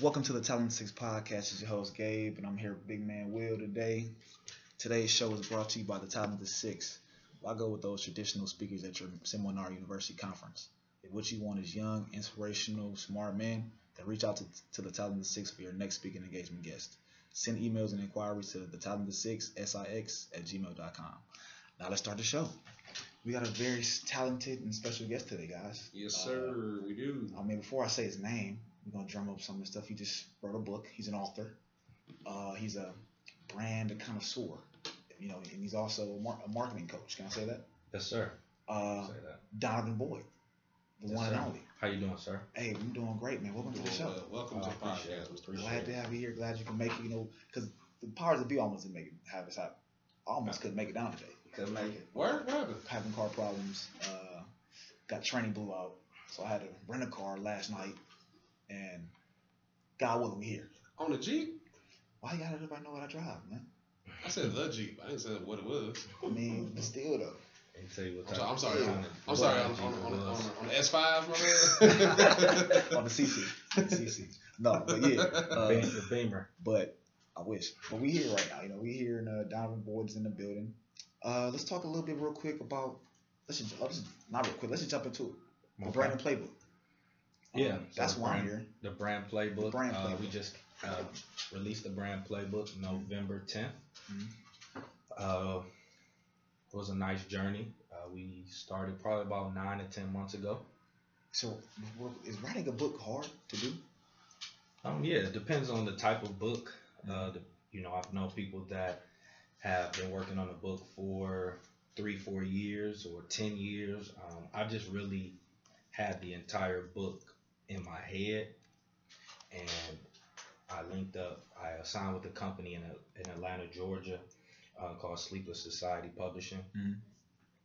Welcome to the Talent Six Podcast. It's your host Gabe, and I'm here with Big Man Will today. Today's show is brought to you by the Talented Six. I go with those traditional speakers at your seminar university conference. If what you want is young, inspirational, smart men, then reach out to, to the Talented Six for your next speaking engagement guest. Send emails and inquiries to the Talented Six, six at gmail.com. Now let's start the show. We got a very talented and special guest today, guys. Yes, Uh, sir. we do. I mean, before I say his name, we're gonna drum up some of the stuff. He just wrote a book. He's an author. Uh, he's a brand connoisseur. You know, and he's also a, mar- a marketing coach. Can I say that? Yes, sir. Uh, Say that. Donovan Boyd, the Yes, one sir. and only. How you doing, sir? Hey, we're doing great, man. Welcome to the show. well. Welcome Oh, to the podcast. it. Mr. Appreciate Glad to have you here. Glad you can make it. You know, because the powers that be almost didn't make it. Have us happen. I almost couldn't make it down today. Couldn't make it. Where? What happened? Having car problems. Uh, got training blew out, so I had to rent a car last night, and God willing, we here. On the Jeep? Why you gotta let everybody know what I drive, man? I said the Jeep. I didn't say what it was. I mean, but still though. And tell you what I'm type sorry. I'm sorry. of- I'm, kind of I'm sorry. On, on, on, on, the S5, my man. on the CC. CC. No, but yeah. Uh, the Beamer. but I wish. But we here right now. You know, we here and uh, Donovan Boyd's in the building. Uh, let's talk a little bit real quick about. Let's just, let's just not real quick. Let's just jump into it. The Okay. Brand Playbook. Um, Yeah, so that's the why I'm here. The brand playbook. brand uh, we just uh, released the brand playbook November 10th. Mhm. Uh, it was a nice journey. Uh, we started probably about nine to ten months ago. So, is writing a book hard to do? Um, yeah, it depends on the type of book. Uh, the, you know, I've known people that have been working on a book for three, four years or ten years. Um, I just really had the entire book in my head, and I linked up. I signed with a company in in Atlanta, Georgia, uh, called Sleepless Society Publishing. Mhm.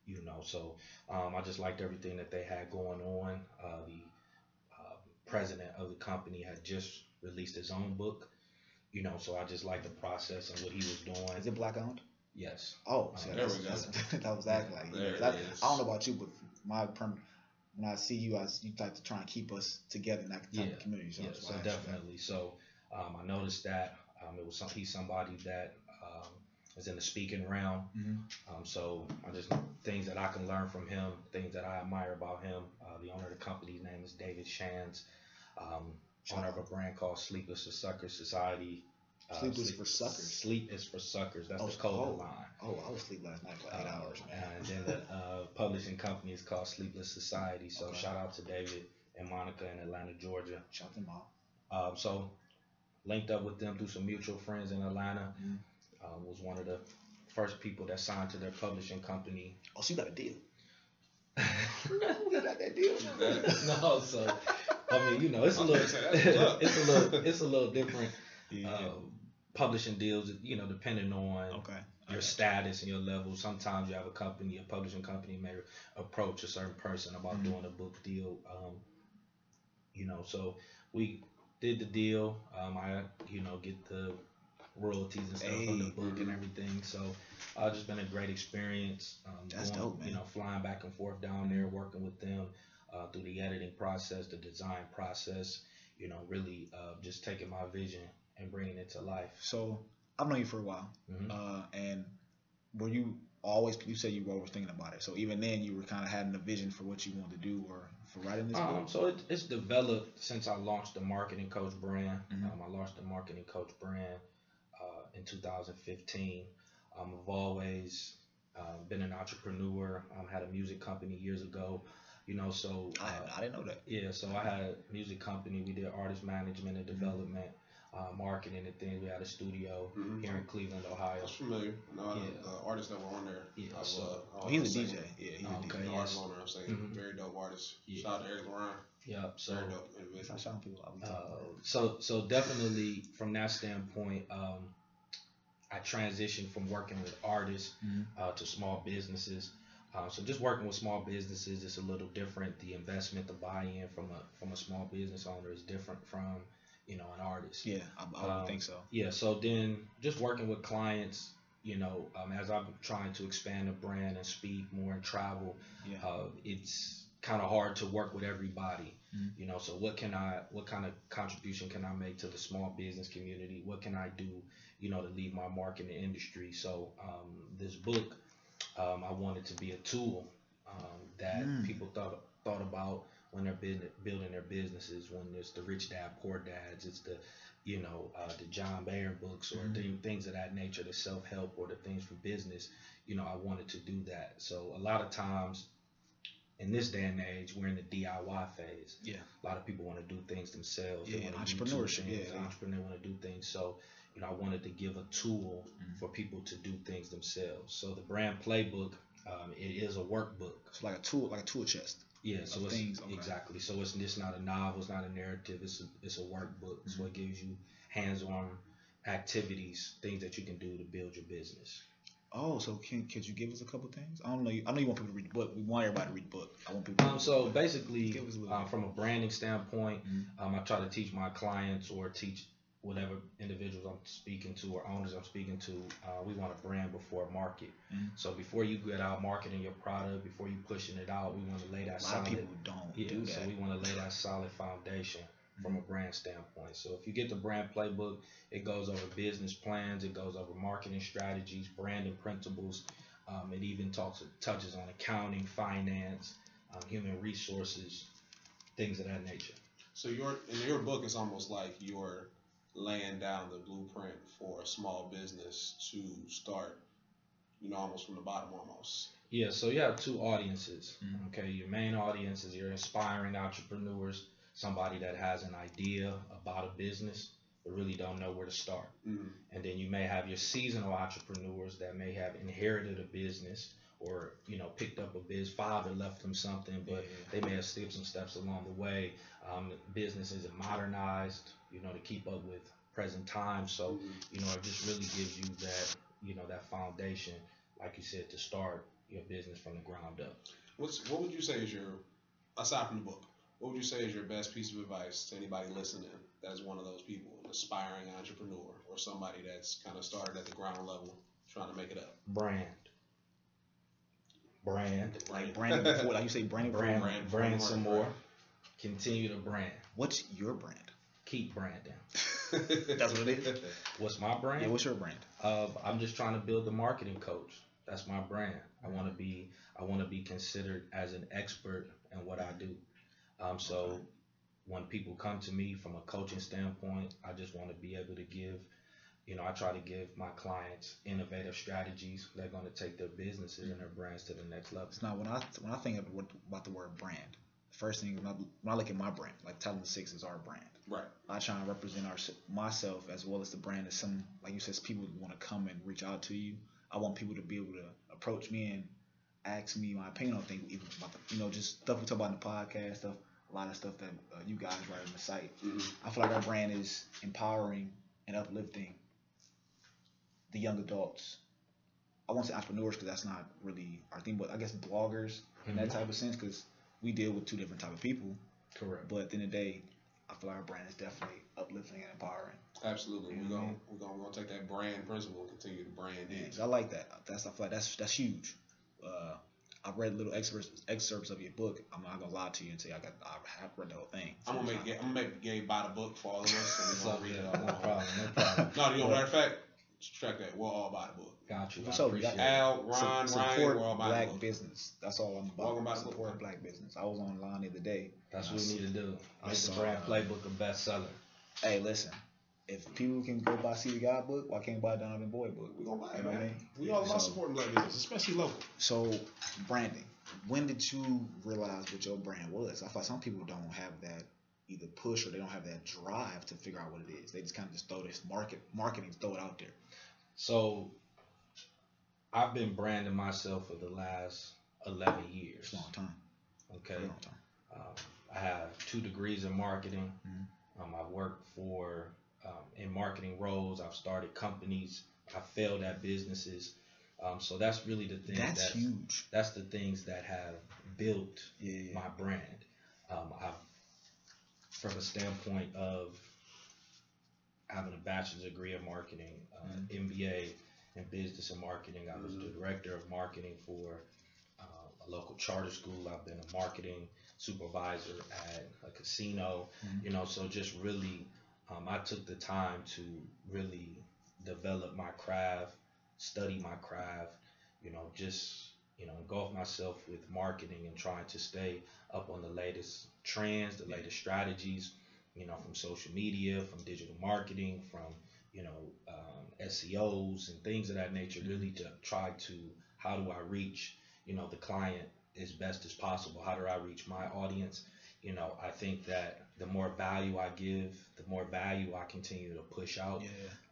You know, so um, I just liked everything that they had going on. Uh, the uh, president of the company had just released his own book. You know, so I just liked the process and what he was doing. Is it black owned? Yes. Oh, see, Uh, there that's, we go. that's, that was acting like. There it I. I don't know about you, but my perm, when I see you, I you like to try and keep us together in that type Yeah. of community. So, Yeah, so why I asked you that. definitely. So um, I noticed that um, it was some, he's somebody that um, is in the speaking realm. Mhm. Um, so I just things that I can learn from him, things that I admire about him. Uh, the owner of the company's name is David Shands, um, owner of a brand called Sleepless for Suckers Society. Uh, Sleep- for Suckers? Sleep is for suckers. That's Oh, the code oh. line. Oh, I was asleep last night for eight Uh, hours, man. And then the uh, publishing company is called Sleepless Society. So Okay. shout out to David and Monica in Atlanta, Georgia. Shout them out. Um, so linked up with them through some mutual friends in Atlanta. Mhm. Uh, was one of the first people that signed to their publishing company. Oh, so you got a deal. you got that deal. no, so I mean, you know, it's a little, That's what's up. it's a little, it's a little different. Yeah. Um, publishing deals, you know, depending on okay. your status and your level. Sometimes you have a company, a publishing company may approach a certain person about Mhm. doing a book deal. Um, you know, so we did the deal. Um, I, you know, get the royalties and stuff from the Hey. book and everything. So uh, just been a great experience. Um, That's going, dope, man. You know, flying back and forth down there, working with them uh, through the editing process, the design process. You know, really uh, just taking my vision and bringing it to life. So I've known you for a while, Mhm. uh, and were you always? You said you were always thinking about it. So even then, you were kind of having a vision for what you wanted to do or for writing this Um, book. so it, it's developed since I launched the marketing coach brand. Mhm. Um, I launched the marketing coach brand uh, in 2015. Um, I've always uh, been an entrepreneur. Um, had a music company years ago. You know, so I, uh, I didn't know that. yeah, so I had a music company. We did artist management and development, uh, marketing and things. We had a studio Mhm. here in Cleveland, Ohio. That's familiar. No, Yeah. the, the artists that were on there. Yeah, I was, so- uh, I Oh, he's a DJ. singing. Yeah, he's Oh, a okay, DJ. The yes. artist on there, I'm saying. Mhm. Very dope artist. Yeah. Shout out to Eric Lauren. Yep. So Very dope If I shout people out, Uh, about so so definitely from that standpoint, um, I transitioned from working with artists Mhm. uh, to small businesses. Uh, so just working with small businesses is a little different. The investment, the buy-in from a from a small business owner is different from you know an artist. Yeah, I, I Um, think so. Yeah. So then just working with clients, you know, um, as I'm trying to expand the brand and speak more and travel, Yeah. uh, it's kind of hard to work with everybody. Mhm. You know, so what can I, what kind of contribution can I make to the small business community? What can I do, you know, to leave my mark in the industry? So um, this book, um, I wanted to be a tool um, that Mm. people thought thought about when they're building building their businesses. When it's the Rich Dad Poor Dads, it's the you know uh, the John Mayer books or Mhm. thi- things of that nature, the self help or the things for business. You know, I wanted to do that. So a lot of times in this day and age, we're in the DIY phase. Yeah. A lot of people want to do things themselves. They Yeah, entrepreneurship, things. yeah. Entrepreneur want to do things. So, you know, I wanted to give a tool Mhm. for people to do things themselves. So the brand playbook, um, it is a workbook. It's like a tool, like a tool chest. Yeah, so it's things, exactly. So it's just not a novel, it's not a narrative. It's a, it's a workbook. So Mm-hmm. it gives you hands-on activities, things that you can do to build your business. Oh, so can could you give us a couple things? I don't know. I know you want people to read the book. We want everybody to read the book. I want people. To Um, so basically, a um, from a branding standpoint, Mhm. um, I try to teach my clients or teach whatever individuals I'm speaking to or owners I'm speaking to. Uh, we want to brand before market. Mhm. So before you get out marketing your product, before you pushing it out, we want to lay that a lot solid. of people don't Yeah, do so we want to lay that solid foundation from a Mm-hmm. brand standpoint. So if you get the brand playbook, it goes over business plans, it goes over marketing strategies, branding principles. Um, it even talks touches on accounting, finance, um, human resources, things of that nature. So your in your book, it's almost like you're laying down the blueprint for a small business to start. You know, almost from the bottom, almost. Yeah, so you have two audiences. Mhm. Okay, your main audience is your inspiring entrepreneurs, somebody that has an idea about a business but really don't know where to start. Mm. and then you may have your seasonal entrepreneurs that may have inherited a business or you know picked up a biz father left them something but Yeah. they may have skipped some steps along the way um, business isn't modernized you know to keep up with present times so Mhm. you know it just really gives you that you know that foundation like you said to start your business from the ground up What's what would you say is your aside from the book? What would you say is your best piece of advice to anybody listening that is one of those people, an aspiring entrepreneur or somebody that's kind of started at the ground level trying to make it up? brand brand Like brand before, like you say, brand brand, brand, brand, some more continue to brand What's your brand? keep branding That's what it is. what's my brand Yeah, what's your brand? Uh, I'm just trying to build the marketing coach. That's my brand. I want to be I want to be considered as an expert in what I do. Um, so when people come to me from a coaching standpoint, I just want to be able to give, you know, I try to give my clients innovative strategies that are going to take their businesses and their brands to the next level. It's not when I when I think about the word brand. First thing when I, when I look at my brand, like Talent Six is our brand. Right. I try and represent our, myself as well as the brand as some like you said, people want to come and reach out to you. I want people to be able to approach me and ask me my opinion on things, even about the, you know just stuff we talk about in the podcast, stuff, a lot of stuff that uh, you guys write on the site. Mhm. I feel like our brand is empowering and uplifting the young adults. I won't say entrepreneurs because that's not really our thing, but I guess bloggers in that Mhm. type of sense because we deal with two different type of people. Correct. But at the end of the day, I feel like our brand is definitely uplifting and empowering. Absolutely. You We're gonna we're gonna, we're gonna take that brand principle and continue to brand it. I like that. That's I feel like that's that's huge. Uh, I've read little excerpts excerpts of your book. I'm not gonna lie to you and say I got I have read the whole thing. I'm gonna make I'm gonna make Gabe buy the book for all of us, and So, we're gonna read yeah, it no problem. No problem. No, you know, matter of fact, track that. We'll all buy the book. Got you. I So, appreciate it. Al, Ron, Su- Ryan, support we're all buying black the book. business. That's all I'm Welcome about. back to the Support book. black business. I was online the other day. That's I what we saw- need to do. I Make the saw, brand uh, playbook a bestseller. Hey, listen. If people can go buy See the God book, why can't buy Donovan Boyd book? We're gonna buy You it, know what I man. mean? We all about So- supporting black business, especially local. So, branding. When did you realize what your brand was? I feel like some people don't have that either push or they don't have that drive to figure out what it is. They just kind of just throw this market marketing, throw it out there. So I've been branding myself for the last 11 years. Long time. Okay. Long time. Um, I have two degrees in marketing. Mhm. Um, I've worked for um, in marketing roles. I've started companies. I failed at businesses. Um, so that's really the thing. That's, that's huge. That's the things that have built Yeah, yeah. my brand. Um, I've, from a standpoint of having a bachelor's degree in marketing, uh, Mhm. MBA in business and marketing. I was the Mhm. director of marketing for uh, a local charter school. I've been a marketing supervisor at a casino. Mhm. You know, so just really, um, I took the time to really develop my craft, study my craft. You know, just you know, engulf myself with marketing and trying to stay up on the latest trends, the latest strategies. You know, from social media, from digital marketing, from you know um, SEOs and things of that nature. Really to try to how do I reach you know the client as best as possible? How do I reach my audience? You know, I think that the more value I give, the more value I continue to push out. Yeah.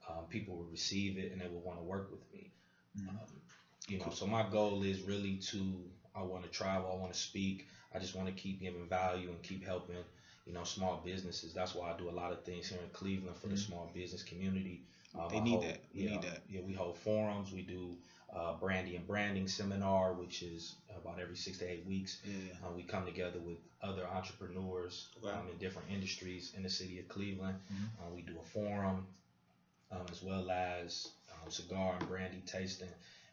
Um, people will receive it and they will want to work with me. Mhm. Um, you know, so my goal is really to I want to travel, I want to speak, I just want to keep giving value and keep helping you know small businesses. That's why I do a lot of things here in Cleveland for the Mhm. small business community. Um, They I need hold- that. We yeah, need that. Yeah, we hold forums. We do uh, brandy and branding seminar, which is about every six to eight weeks. Yeah. Uh, we come together with other entrepreneurs Okay. um, in different industries in the city of Cleveland. Mhm. Uh, we do a forum um, as well as um, cigar and brandy tasting.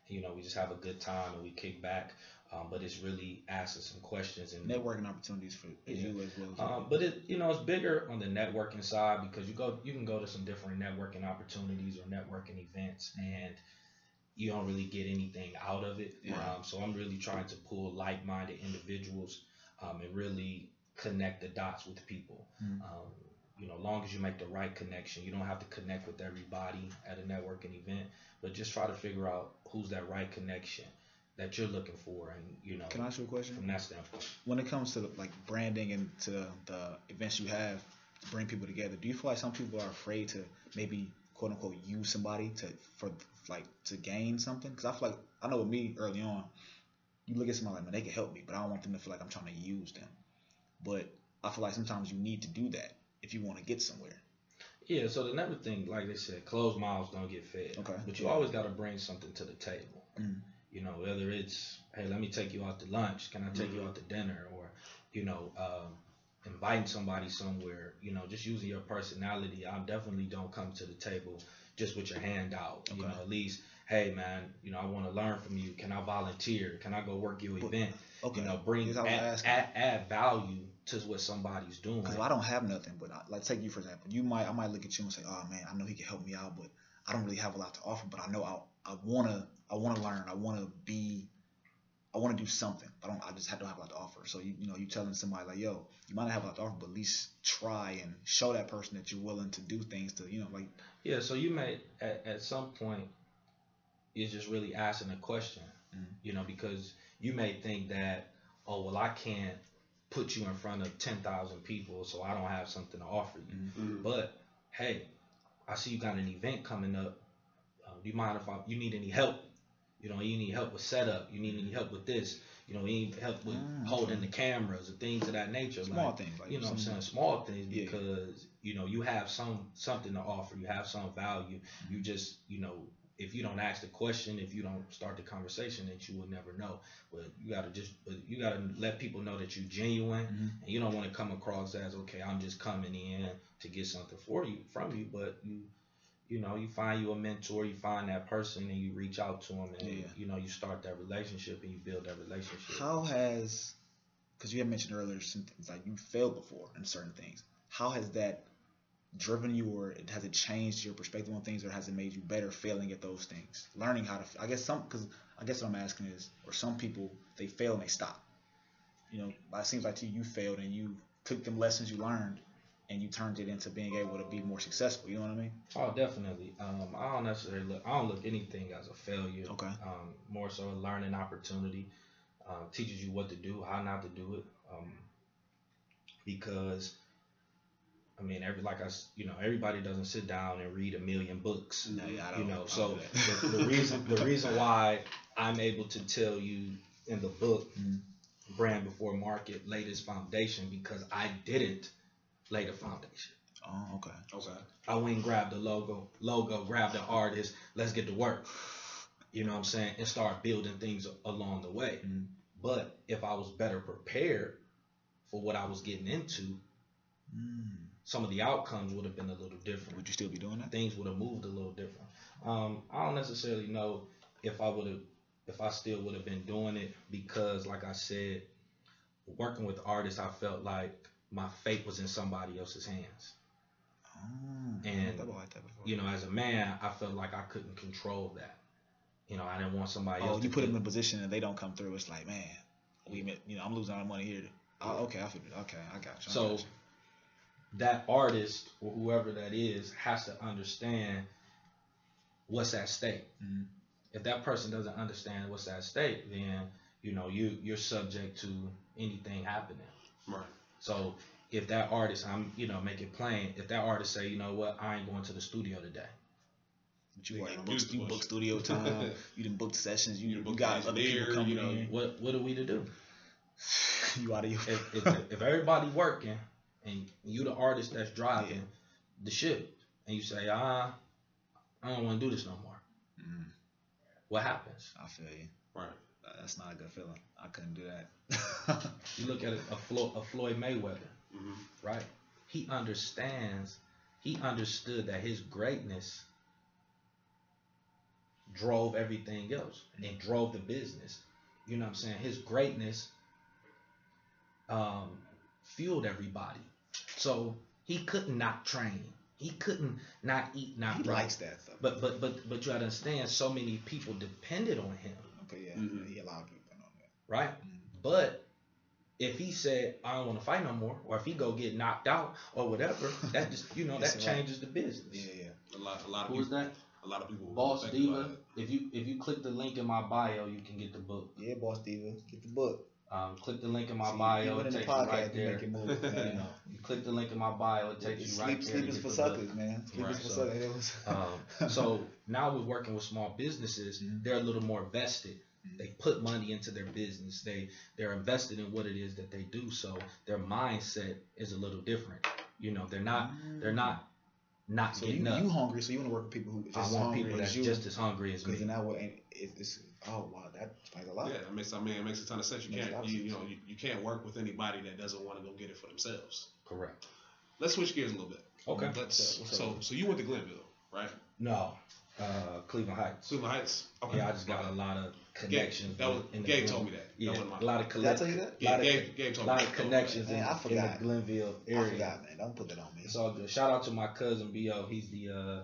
You know, we just have a good time and we kick back. Um, but it's really asking some questions and Networking opportunities for Yeah. you as well. As um, but it, you know, it's bigger on the networking side because you go, you can go to some different networking opportunities or networking events, and you don't really get anything out of it. Yeah. Um, so I'm really trying to pull like-minded individuals um, and really connect the dots with people. Mhm. Um, you know, long as you make the right connection, you don't have to connect with everybody at a networking event, but just try to figure out who's that right connection that you're looking for, and you know, Can I ask you a question? from that standpoint. when it comes to like branding and to the events you have to bring people together, do you feel like some people are afraid to maybe quote unquote use somebody to for like to gain something? Because I feel like I know with me early on, you look at somebody like man, they can help me, but I don't want them to feel like I'm trying to use them. But I feel like sometimes you need to do that if you want to get somewhere. Yeah, so the never thing, like they said, closed mouths don't get fed. Okay. But you always got to bring something to the table. Mm. You know, whether it's, hey, let me take you out to lunch. Can I take you Mhm. out to dinner? Or, you know, um, inviting somebody somewhere. You know, just using your personality. I definitely don't come to the table just with your hand out. You know, at least, hey, man, you know, I want to learn from you. Can I volunteer? Can I go work your event? Okay. You know, bring add, I was asking. add, add value to what somebody's doing. Because I don't have nothing, but I, like take you for example, you might I might look at you and say, oh man, I know he can help me out, but I don't really have a lot to offer. But I know I I wanna I wanna learn. I wanna be. I want to do something. I don't. I just have to have a lot to offer. So you you know you telling somebody like, yo, you might not have a lot to offer, but at least try and show that person that you're willing to do things to you know like Yeah, so you may at, at some point is just really asking a question, Mhm. you know, because you may think that, oh well, I can't put you in front of ten thousand people, so I don't have something to offer you. Mhm. But hey, I see you got an event coming up. Uh, do you mind if I, you need any help? You know, you need help with setup. You need any help with this. You know, you need help with Mm, holding okay. the cameras or things of that nature. small like, things like you know what I'm saying small things Yeah. because you know you have some something to offer you have some value Mm-hmm. you just you know if you don't ask the question if you don't start the conversation then you will never know but you got to just you got to let people know that you're genuine Mhm. and you don't want to come across as okay i'm just coming in to get something for you from you but you you know you find you a mentor you find that person and you reach out to them and Yeah. you know you start that relationship and you build that relationship How has, because you had mentioned earlier, some things like you failed before in certain things. How has that driven you, or has it changed your perspective on things, or has it made you better failing at those things? Learning how to, I guess some, because I guess what I'm asking is, or some people they fail and they stop. You know, it seems like to you, you failed and you took them lessons you learned, and you turned it into being able to be more successful. You know what I mean? Oh, definitely. Um, I don't necessarily look. I don't look anything as a failure. Okay. Um, more so a learning opportunity. Um, teaches you what to do, how not to do it. Um, because, I mean, every like I, you know, everybody doesn't sit down and read a million books. No, yeah, I you know, so the, the reason the reason why I'm able to tell you in the book, Mhm. brand before market, this foundation because I didn't lay the foundation. Oh, okay. Okay. I went and grabbed the logo, logo, grabbed the artist, let's get to work. You know what I'm saying? And start building things along the way. Mhm. But if I was better prepared for what I was getting into, Mm. some of the outcomes would have been a little different. Would you still be doing that? Things would have moved a little different. Um, I don't necessarily know if I would have if I still would have been doing it because, like I said, working with artists, I felt like my fate was in somebody else's hands. Oh, And, I thought about that before. You know, as a man, I felt like I couldn't control that. You know, I didn't want somebody oh, else. you to put them in a position and they don't come through. It's like, man, we, met- you know, I'm losing all my money here. Oh, okay, I feel it. Okay, I got you. I So got you. that artist or whoever that is has to understand what's at stake. Mhm. If that person doesn't understand what's at stake, then you know you you're subject to anything happening. Right. So if that artist, I'm you know make it plain. If that artist say, you know what, I ain't going to the studio today. But you They already can't booked, you the booked studio time. you didn't book sessions. You, You you, got the other people coming you know, in. What what are we to do? you out of your. If if, if everybody working and you the artist that's driving Yeah. the ship, and you say, ah, I don't want to do this no more. Mm, What happens? I feel you. Right. That's not a good feeling. I couldn't do that. You look at a, a, Flo, a Floyd Mayweather, hmm right? He understands. He understood that his greatness drove everything else and drove the business. You know what I'm saying? His greatness um, fueled everybody. So he could not not train. He couldn't not eat, not he breathe. likes that stuff. But but but but you gotta understand, so many people depended on him, okay, yeah, Mhm. he allowed people to know that. right? But if he said I don't want to fight no more, or if he go get knocked out or whatever, that just you know that right. changes the business. Yeah, yeah. A lot. A lot of Who was people. that? A lot of people. Boss think Diva. If you if you click the link in my bio, you can get the book. Yeah, boss diva, get the book. Um, click the link in my See, bio. It takes you right you there. it move. You know, you click the link in my bio. It takes you Sleep, right there. to sleepers for the book. suckers, man. Sleepers Right, for so, suckers. It. Um, so now we're working with small businesses. Mhm. They're a little more vested. They put money into their business. They they're invested in what it is that they do. So their mindset is a little different. You know, they're not they're not not So you, getting up. you hungry? So you want to work with people who just I want people that's you? just as hungry as me. Because then that way, it, it's oh wow, that explains a lot. Yeah, it makes. I mean, it makes a ton of sense. You Makes a lot can't. You, you know, you, you can't work with anybody that doesn't want to go get it for themselves. Correct. Let's switch gears a little bit. Okay. Let's. What's up? So, so you went to Glenville, right? No, uh, Cleveland Heights. Cleveland Heights. Okay. Yeah, I just got a lot of Gabe, connections. that was, in Gabe told me that. Yeah, that wasn't a lot of Did I tell collect- you that? Yeah, lot of- Gabe, Gabe told me. lot of connections Man, in, I in the forgot. Glenville I area. forgot, man. Don't put that on me. It's all good. Shout out to my cousin Bo. He's the uh,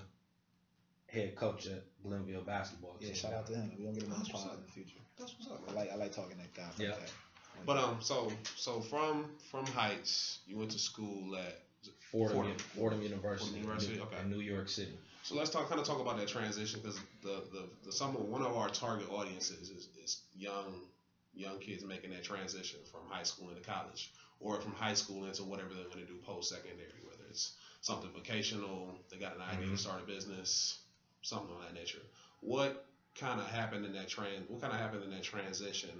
head coach at Glenville basketball. Yeah, team. shout out to him. We gonna get him on the That's what's pod up. in the future. That's what's up. I like I like talking to guys Yeah. like that. But um, so so from from Heights, you went to school at. Fordham, Fordham. Fordham University, Fordham University, in, okay. in New York City. So let's talk kind of talk about that transition because the, the the some of one of our target audiences is, is young young kids making that transition from high school into college or from high school into whatever they're going to do post secondary, whether it's something vocational, they got an idea Mhm. to start a business, something of that nature. What kind of happened in that trans? What kind of happened in that transition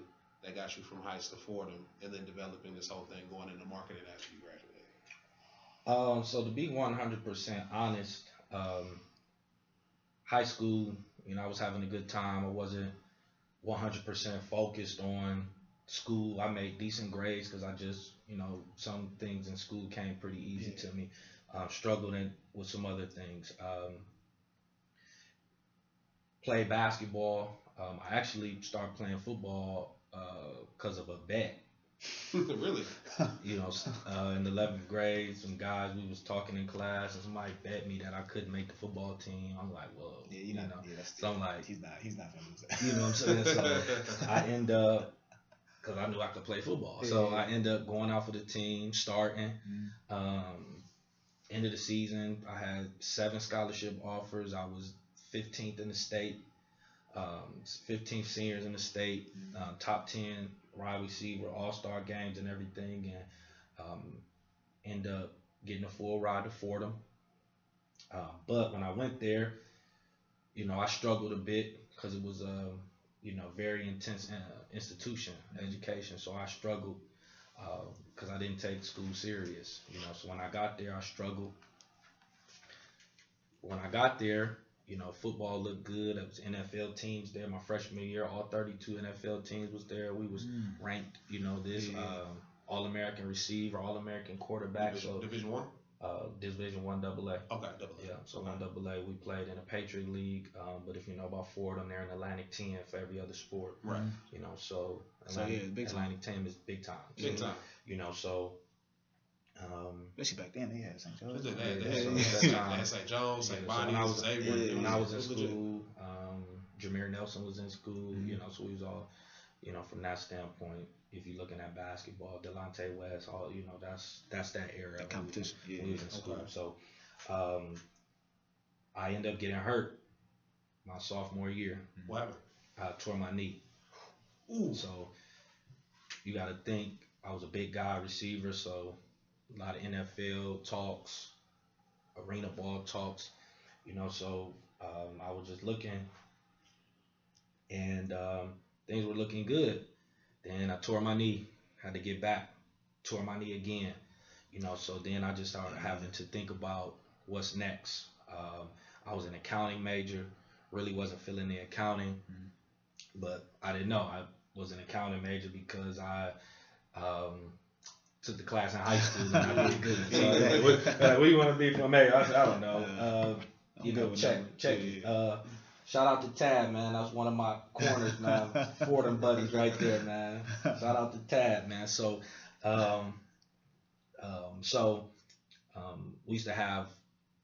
that got you from Heights to Fordham, and then developing this whole thing going into marketing after you graduated? Um, so to be 100% honest, um, high school, you know, I was having a good time. I wasn't 100% focused on school. I made decent grades because I just, you know, some things in school came pretty easy Yeah. to me. Um, struggled in, with some other things. Um, played basketball. Um, I actually started playing football because of a bet. really? You know, uh, in the 11th grade, some guys we was talking in class, and somebody bet me that I couldn't make the football team. I'm like, well, Yeah, you know, yeah, so I'm like, he's not he's not gonna lose that. you know what I'm saying? So I end up because I knew I could play football, so Yeah. I end up going out for the team, starting. Mhm. Um, end of the season, I had seven scholarship offers. I was 15th in the state, um, 15th seniors in the state, Mhm. uh, top 10 wide receiver, all star games and everything, and um, end up getting a full ride to Fordham. Uh, but when I went there, you know, I struggled a bit because it was a, you know, very intense uh, institution, education. So I struggled because I didn't take school serious. You know, so when I got there, I struggled. When I got there, you know, football looked good. There was NFL teams there. My freshman year, all 32 NFL teams was there. We was Mm. ranked, you know, this Yeah. um, All American receiver, All American quarterback. Division, So Division One. Uh, Division One Double A. Okay, double A. Yeah, so Okay. one double A, we played in the Patriot League. Um, but if you know about Fordham, they're in Atlantic Ten for every other sport. Right. You know, so So, Atlantic, yeah, big time. Atlantic Ten is big time. Big So, time. You know, so um, Especially back then, they had St. Joe's. They, they, they, so they, they had St. John's, St. Yeah, so when I was- Xavier. yeah, it when I was in school, um, Jameer Nelson was in school. Mhm. You know, so we was all, you know, from that standpoint. If you're looking at basketball, Delonte West, all you know, that's that's that era. That competition. Yeah. We was in school, Okay. so um, I ended up getting hurt my sophomore year. What happened? I tore my knee. Ooh. So you got to think I was a big guy receiver, so a lot of NFL talks, arena ball talks, you know. So um, I was just looking, and um, things were looking good. Then I tore my knee, had to get back, tore my knee again, you know. So then I just started having to think about what's next. Um, I was an accounting major, really wasn't feeling the accounting, Mhm. but I didn't know I was an accounting major because I um, took the class in high school and I did good. So, what, uh, you want to be for a major? I I don't know. Uh, you know, check, check. Uh, shout out to Tad, man. That was one of my corners, man. Fordham buddies right there, man. Shout out to Tad, man. So, um, um, so um, we used to have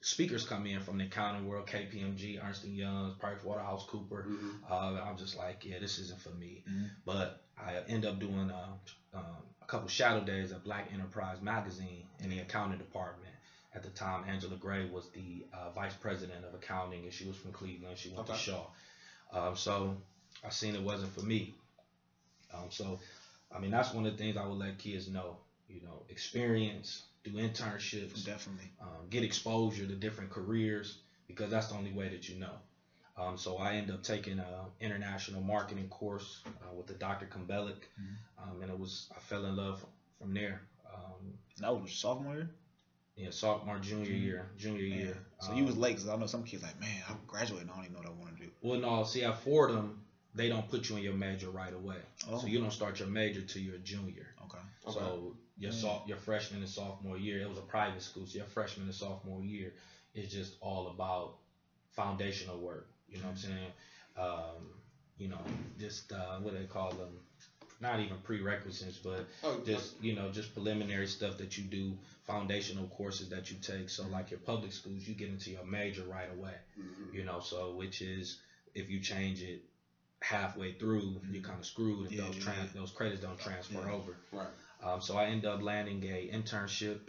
speakers come in from the accounting world, KPMG, Ernst and Young, Price Waterhouse Cooper. Mhm. Uh, I'm just like, yeah, this isn't for me. Mhm. But I end up doing uh, um, a couple shadow days at Black Enterprise Magazine in the accounting department. At the time, Angela Gray was the uh, vice president of accounting, and she was from Cleveland. She went Okay. to Shaw. Um, so I seen it wasn't for me. Um, so, I mean, that's one of the things I would let kids know. You know, experience, do internships, Definitely. um, get exposure to different careers because that's the only way that you know. Um, so I ended up taking an international marketing course uh, with the Dr. Kumbelik, Mhm. um, and it was I fell in love from there. Um, That was your sophomore year. yeah, sophomore, junior Junior. year, junior Man. year. So you was Um, late because I know some kids like, man, I'm graduating. I don't even know what I want to do. Well, no, see at Fordham they don't put you in your major right away, Oh. so you don't start your major till you're a junior. Okay. Okay. So your Mm. soph- your freshman and sophomore year, it was a private school, so your freshman and sophomore year is just all about foundational work. You know what I'm saying? Um, you know, just uh, what do they call them? Not even prerequisites, but Oh, just you know, just preliminary stuff that you do, foundational courses that you take. So like your public schools, you get into your major right away. Mhm. You know, so which is if you change it halfway through, you're kind of screwed if Yeah, those trans- yeah. those credits don't transfer Yeah. over. Right. Um, so I end up landing a internship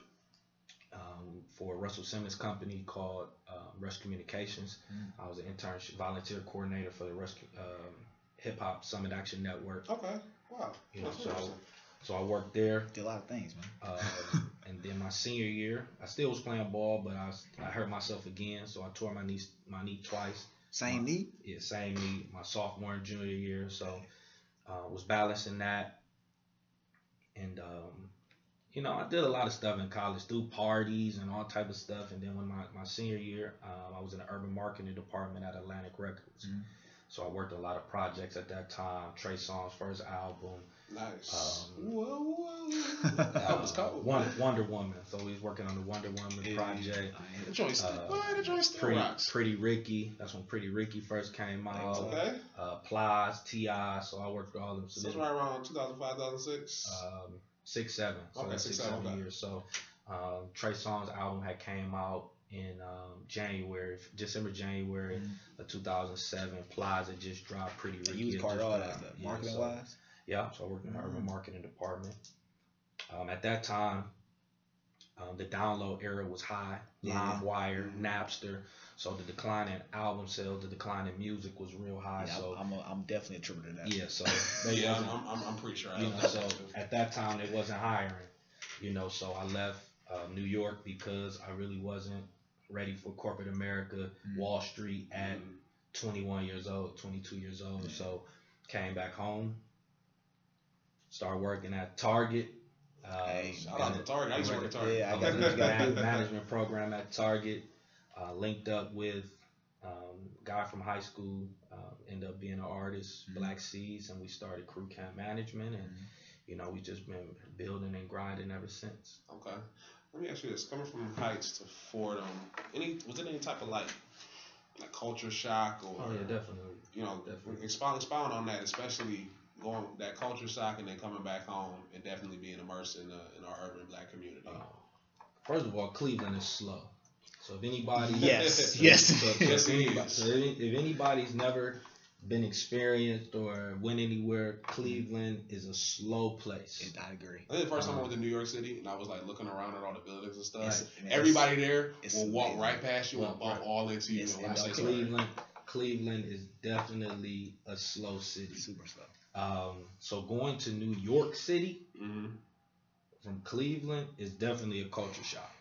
um, for Russell Simmons company called uh, Rush Communications. Mm. I was an internship volunteer coordinator for the Rush um, Hip Hop Summit Action Network. Okay. Wow. You know, so so I worked there. Did a lot of things, man. Um, and then my senior year, I still was playing ball, but I, was, I hurt myself again, so I tore my knee my knee twice. Same knee. Yeah, same knee, my sophomore and junior year. So uh, was balancing that, and um, you know I did a lot of stuff in college, through parties and all type of stuff. And then when my, my senior year, um, I was in the urban marketing department at Atlantic Records. Mhm. So I worked a lot of projects at that time. Trey Songz first album, Nice. Um, whoa, whoa. that was uh, cold. Wonder, Wonder Woman. So we was working on the Wonder Woman Yeah, project. The joint still, Uh, boy, the joint still Pretty, rocks. Pretty Ricky. That's when Pretty Ricky first came out. Okay. Uh, Plies, Ti. So I worked with all of them. So So this it's right around 2005, 2006. um, six seven. So Okay, that's six, six, seven, seven years. So um, Trey Songz album had came out in um, January, December, January Mhm. of 2007. Plies had just dropped. Pretty Ricky. And you was part of all that stuff, Yeah, marketing so- wise. yeah, so I worked in the urban Mm. marketing department. Um, at that time, um, the download era was high. Yeah. LimeWire, Mhm. Napster. So the decline in album sales, the decline in music was real high. Yeah, so I'm, a, I'm definitely attributing that. yeah, so they yeah, I'm, I'm, I'm pretty sure. I you know know, so at that time they wasn't hiring, you know, so I left uh, New York because I really wasn't ready for corporate America, Mhm. Wall Street at Mhm. 21 years old, 22 years old. Yeah. So came back home, started working at Target. Uh, Hey, Shout out to Target. I used to work at Target. Yeah, I I got got a management program at Target. Uh, linked up with um, guy from high school. Uh, ended up being an artist, Mhm. Black Seeds, and we started Crew Camp Management, and Mhm. you know we've just been building and grinding ever since. Okay. Let me ask you this: coming from Heights to Fordham, any was it any type of like like culture shock or Oh yeah, definitely. you know Definitely. expound expound on that, especially going that culture shock and then coming back home and definitely being immersed in the, in our urban black community. Uh, first of all, Cleveland is slow. So if anybody, Yes, yes. So, so Yes, if, anybody, so if if anybody's never been experienced or went anywhere, Cleveland is a slow place. It- I agree. I think the first time I Um, went to New York City and I was like looking around at all the buildings and stuff. It's- man, Everybody there it's will walk right past you and bump right- all into you It's- and won't it's say okay. sorry. Cleveland, Cleveland is definitely a slow city. it's super slow. Um, so going to New York City Mm-hmm. from Cleveland is definitely a culture shock.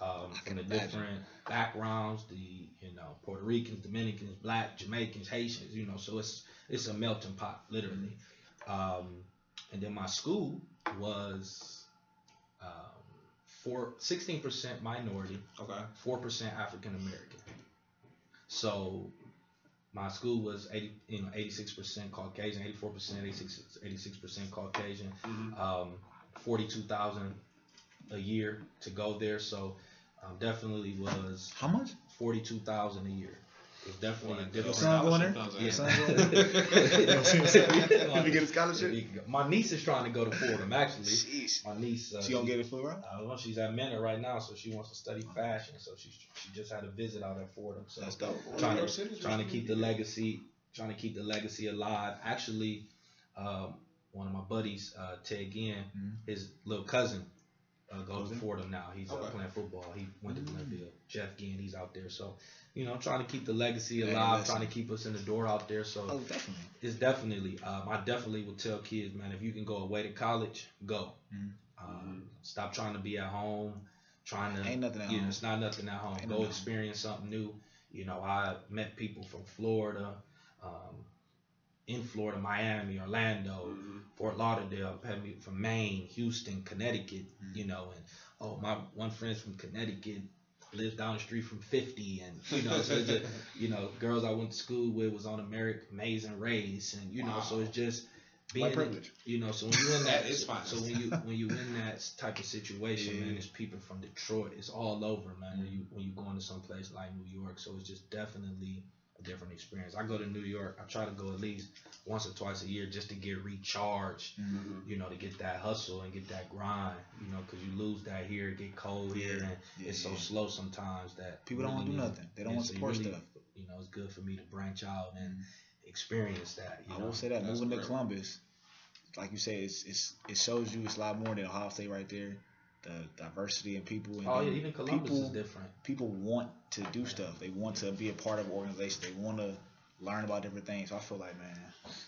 Um, from the imagine. different backgrounds, the you know Puerto Ricans, Dominicans, Black, Jamaicans, Haitians, you know, so it's it's a melting pot, literally. Um, and then my school was um, four, 16% minority, Okay. four percent African American. So my school was eighty, you know, eighty six percent Caucasian, eighty four percent, 86 percent Caucasian Mm-hmm. um, forty two thousand a year to go there. So um, definitely was How much? forty two thousand a year. It's definitely a different. son going there? Yeah. Son going there? Did he get a scholarship? My niece is trying to go to Fordham. Actually, Sheesh. my niece. Uh, She gonna get it full ride? I don't know. She's at Mena right now, so she wants to study fashion. So she she just had a visit out at Fordham. So That's dope. trying to City's trying to keep the legacy trying to keep the legacy alive. Actually, um, one of my buddies, uh, Ted Ginn, Mhm. his little cousin, uh, to Fordham now. He's uh, playing football. He went to Mm. Glenville. Jeff Ginn, he's out there. So, you know, trying to keep the legacy alive, trying to keep us in the door out there. So Oh, definitely. it's definitely. Um, I definitely would tell kids, man, if you can go away to college, go. Mhm. Um, stop trying to be at home, trying to Ain't nothing at you know, it's not nothing at home. Ain't Go nothing. experience something new. You know, I met people from Florida, um, in Florida, Miami, Orlando, Mhm. Fort Lauderdale, from Maine, Houston, Connecticut. Mhm. You know, and oh, my one friend's from Connecticut lives down the street from 50, and you know, so it's just, you know, girls I went to school with was on American Amazing Race, and you know, so it's just being privilege. you know, so when you in that, it's fine. so when you when you in that type of situation, Yeah. man, it's people from Detroit. It's all over, man. When you when you going to some place like New York, so it's just definitely a different experience. I go to New York. I try to go at least once or twice a year just to get recharged. Mhm. You know, to get that hustle and get that grind. You know, because you lose that here, it get cold here, and Yeah, it's so yeah. slow sometimes that People don't want to do nothing. They don't want to support really- stuff. You know, it's good for me to branch out and Mhm. experience that. You I know, will say that That's moving to. Columbus, like you said, it's, it's it shows you it's a lot more than Ohio State right there. The diversity in people. And oh yeah, even Columbus people, is different. People want to do stuff. They want to be a part of an organization. They want to learn about different things. So I feel like, man,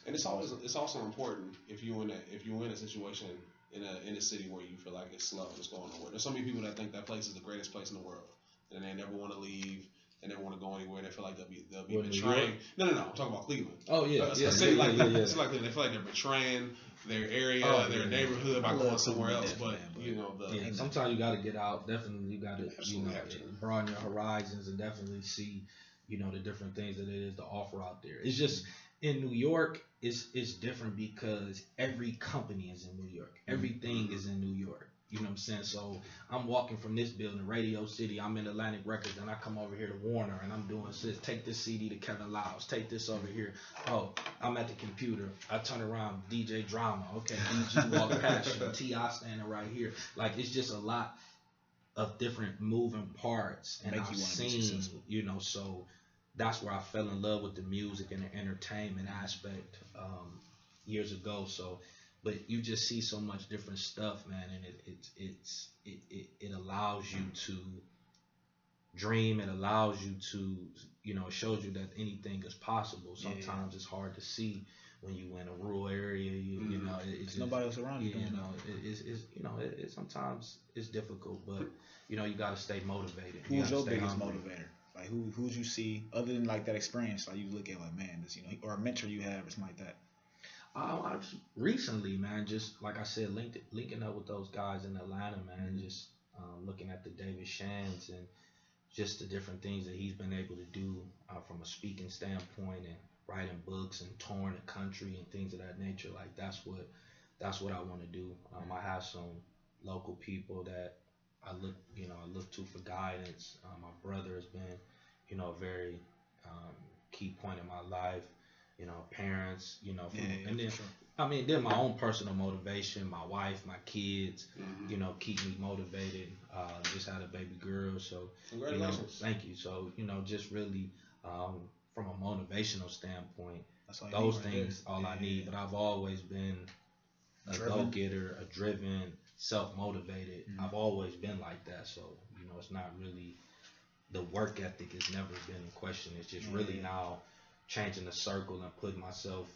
And it's always it's also important if you in a if you in a situation in a in a city where you feel like it's slow, it's going nowhere. There's so many people that think that place is the greatest place in the world, and they never want to leave. And they want to go anywhere. They feel like they'll be they'll be What, betraying. No, no, no. I'm talking about Cleveland. Oh yeah, a, yeah, a city yeah, like yeah, yeah. it's like they feel like they're betraying their area, Oh, their yeah. neighborhood by I going somewhere else. But man, but- you know the Yeah, sometimes you got to get out. Definitely, you got to you know broaden your horizons and definitely see you know the different things that it is to offer out there. It's just in New York, it's it's different because every company is in New York. Everything mm-hmm. is in New York. You know what I'm saying? So I'm walking from this building, Radio City. I'm in Atlantic Records, and I come over here to Warner, and I'm doing this. Take this CD to Kevin Liles. Take this over here. Oh, I'm at the computer. I turn around, DJ Drama. Okay, DG walk past you. T.I. standing right here. Like it's just a lot of different moving parts, and Make I've you seen, you know, so that's where I fell in love with the music and the entertainment aspect um, years ago. So, but you just see so much different stuff, man, and it it it's it, it, it allows you to dream. It allows you to you know it shows you that anything is possible. Yeah. Sometimes it's hard to see when you in a rural area. You, you Mhm. know, it, it's nobody else around you you know, it, it's, it's you know, it, it sometimes it's difficult, but you know, you got to stay motivated. You your biggest hungry. motivator? Like who who's you see other than like that experience? Like you look at like man, this you know, or a mentor you have or something like that. I recently, man, just like I said, linked, linking up with those guys in Atlanta, man, Mhm. just um, looking at the David Shands and just the different things that he's been able to do uh, from a speaking standpoint and writing books and touring the country and things of that nature. Like that's what that's what I want to do. Um, I have some local people that I look, you know, I look to for guidance. Uh, my brother has been, you know, a very um, key point in my life. You know, parents, you know, from, Yeah, yeah, and then sure. I mean, then my own personal motivation, my wife, my kids, Mhm. you know, keep me motivated. Uh, just had a baby girl, so you know, thank you. So you know, just really um, from a motivational standpoint, those right things there. all I need. But I've always been a go getter, a driven, self motivated. Mhm. I've always been like that. So you know, it's not really the work ethic has never been in question. It's just really now changing the circle and putting myself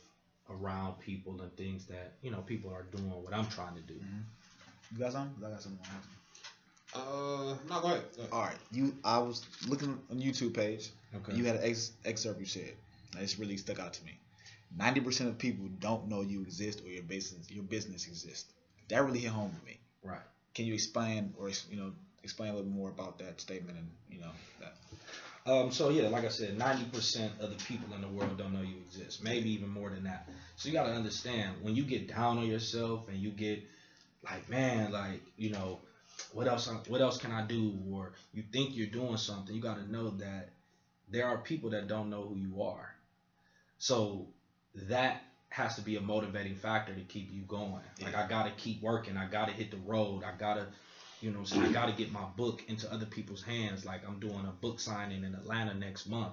around people and things that you know people are doing what I'm trying to do. Mhm. You got something? 'Cause I got something. Uh, no, go ahead. Go ahead. All right. You. I was looking on YouTube page. Okay. You had an ex- excerpt you said. And this really stuck out to me. Ninety percent of people don't know you exist or your business your business exists. That really hit home with me. right. Can you explain or you know explain a little more about that statement and you know that? Um, so yeah, like I said, ninety percent of the people in the world don't know you exist. Maybe even more than that. So you gotta understand when you get down on yourself and you get like, man, like you know, what else? What else can I do? Or you think you're doing something, you gotta know that there are people that don't know who you are. So that has to be a motivating factor to keep you going. Like I gotta keep working. I gotta hit the road. I gotta you know, so I got to get my book into other people's hands. Like I'm doing a book signing in Atlanta next month.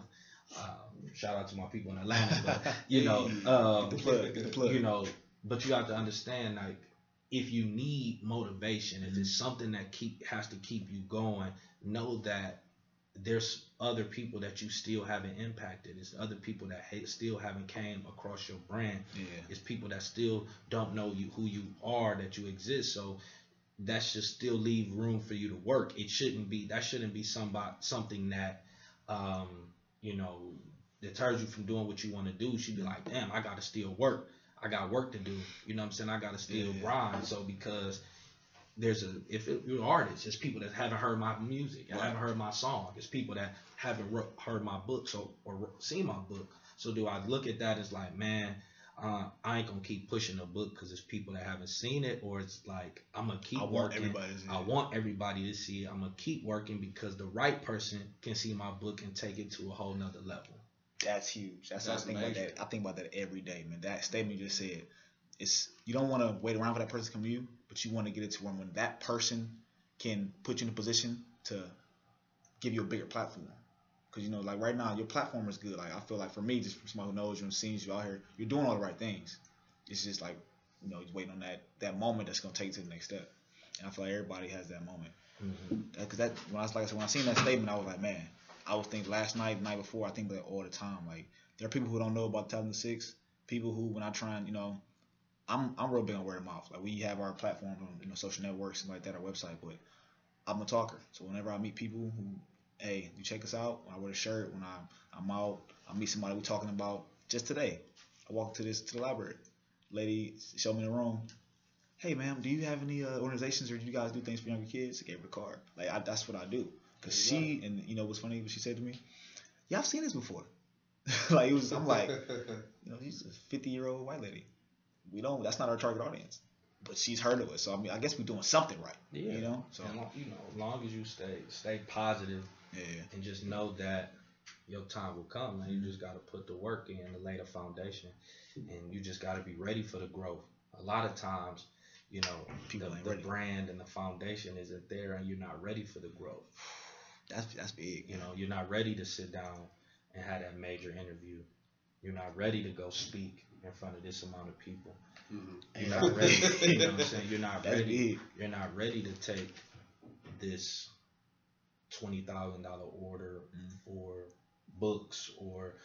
Um, shout out to my people in Atlanta, but you know, um, plug. Plug. you know, but you have to understand, like, if you need motivation, if it's something that keep has to keep you going, know that there's other people that you still haven't impacted. It's other people that ha- still haven't came across your brand. yeah. It's people that still don't know you who you are that you exist. So that should still leave room for you to work. It shouldn't be that shouldn't be somebody something that um, you know deters you from doing what you want to do. You should be like, damn, I gotta still work. I got work to do. You know what I'm saying? I gotta still Yeah. grind. So because there's a if it, you're an artist, there's people that haven't heard my music, Right. haven't heard my song. It's people that haven't wrote, heard my book, so or wr- seen my book. So do I look at that as like, man, uh, I ain't gonna keep pushing the book because it's people that haven't seen it, or it's like I'm gonna keep I working. I want everybody to see it. I'm gonna keep working because the right person can see my book and take it to a whole nother level. That's huge. That's, That's I think about that. I think about that every day, man. That statement you just said. It's you don't want to wait around for that person to come to you, but you want to get it to when when that person can put you in a position to give you a bigger platform. Because you know, like right now, your platform is good. Like I feel like for me, just from somebody who knows you and sees you out here, you're doing all the right things. It's just like you know, you're waiting on that that moment that's gonna take you to the next step. And I feel like everybody has that moment. Mm-hmm. Because that when I was like I said, when I seen that statement, I was like, man, I was thinking last night, night before, I think that all the time. Like there are people who don't know about Talent Six. People who, when I try and you know, I'm I'm real big on word of mouth. Like we have our platform on you know social networks and like that, our website. But I'm a talker, so whenever I meet people who, hey, you check us out. When I wear a shirt, when I I'm out, I meet somebody we're talking about. Just today, I walked to this to the library. Lady showed me the room. Hey, ma'am, do you have any uh, organizations or do you guys do things for younger kids? I gave her a card. Like I, that's what I do. Cause she and you know what's funny? What she said to me? Yeah, I've seen this before. like it was. I'm like, you know, she's a 50 year old white lady. We don't. That's not our target audience. But she's heard of us, so I mean, I guess we're doing something right. Yeah. You know. So And you know, as long as you stay stay positive yeah. and just know that your time will come, and you just got to put the work in to lay the foundation, and you just got to be ready for the growth. A lot of times, you know, People the, the brand and the foundation isn't there, and you're not ready for the growth. That's that's big. You know, you're not ready to sit down and have that major interview. You're not ready to go speak in front of this amount of people. Mhm. You're not ready. you know what I'm saying? You're not That's ready. big. You're not ready to take this twenty thousand dollar order Mm. for books or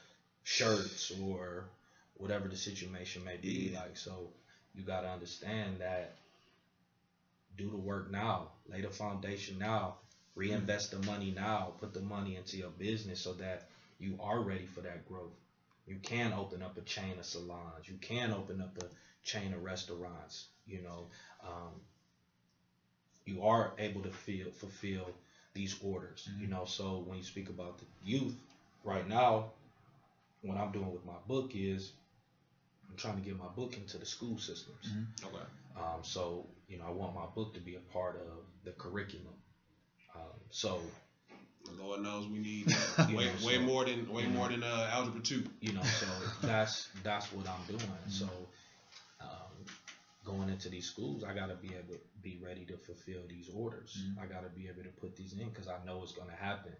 shirts or whatever the situation may be. Yeah. Like so, you got to understand that. Do the work now. Lay the foundation now. Reinvest the money now. Put the money into your business so that you are ready for that growth. You can open up a chain of salons. You can open up a chain of restaurants. You know, um, you are able to feel fulfill these orders. You Mhm. know, so when you speak about the youth, right now, what I'm doing with my book is I'm trying to get my book into the school systems. Mhm. Okay. Um, so you know, I want my book to be a part of the curriculum. Um, so Lord knows we need way, know, way more than way more than uh, algebra two. you know, so that's that's what I'm doing. So um, going into these schools, I gotta be able to be ready to fulfill these orders. Mhm. I gotta be able to put these in because I know it's gonna happen.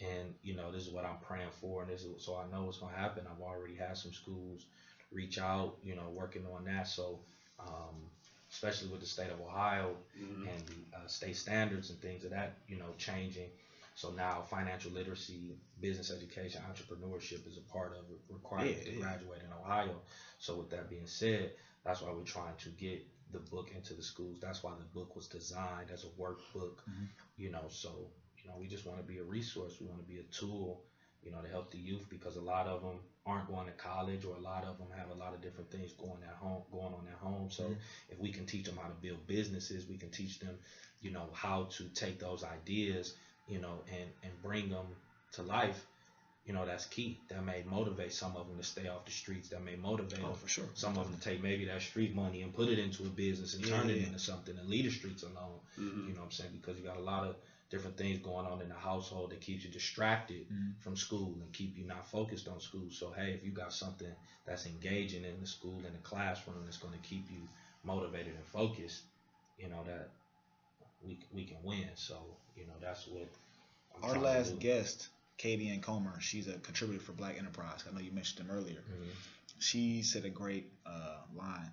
And you know, this is what I'm praying for, and this is so I know it's gonna happen. I've already had some schools reach out, you know, working on that. So, um, especially with the state of Ohio, Mhm. and the uh, state standards and things of that, you know, changing. So now financial literacy, business education, entrepreneurship is a part of it, required Yeah, to yeah. graduate in Ohio. So with that being said, that's why we're trying to get the book into the schools. That's why the book was designed as a workbook, Mhm. you know, so, you know, we just want to be a resource. We want to be a tool, you know, to help the youth because a lot of them aren't going to college or a lot of them have a lot of different things going at home, going on at home. So Mhm. if we can teach them how to build businesses, we can teach them, you know, how to take those ideas, you know, and and bring them to life. You know, that's key. That may motivate some of them to stay off the streets. That may motivate Oh, them, for sure. some of them to take maybe that street money and put it into a business and turn it into something and leave the streets alone. Mhm. You know what I'm saying? Because you got a lot of different things going on in the household that keeps you distracted Mhm. from school and keep you not focused on school. So hey, if you got something that's engaging in the school in the classroom that's going to keep you motivated and focused, you know that we we can win. So you know that's what I'm Our trying to last do. guest, Katie Ann Comer, she's a contributor for Black Enterprise. I know you mentioned them earlier. Mhm. She said a great uh, line.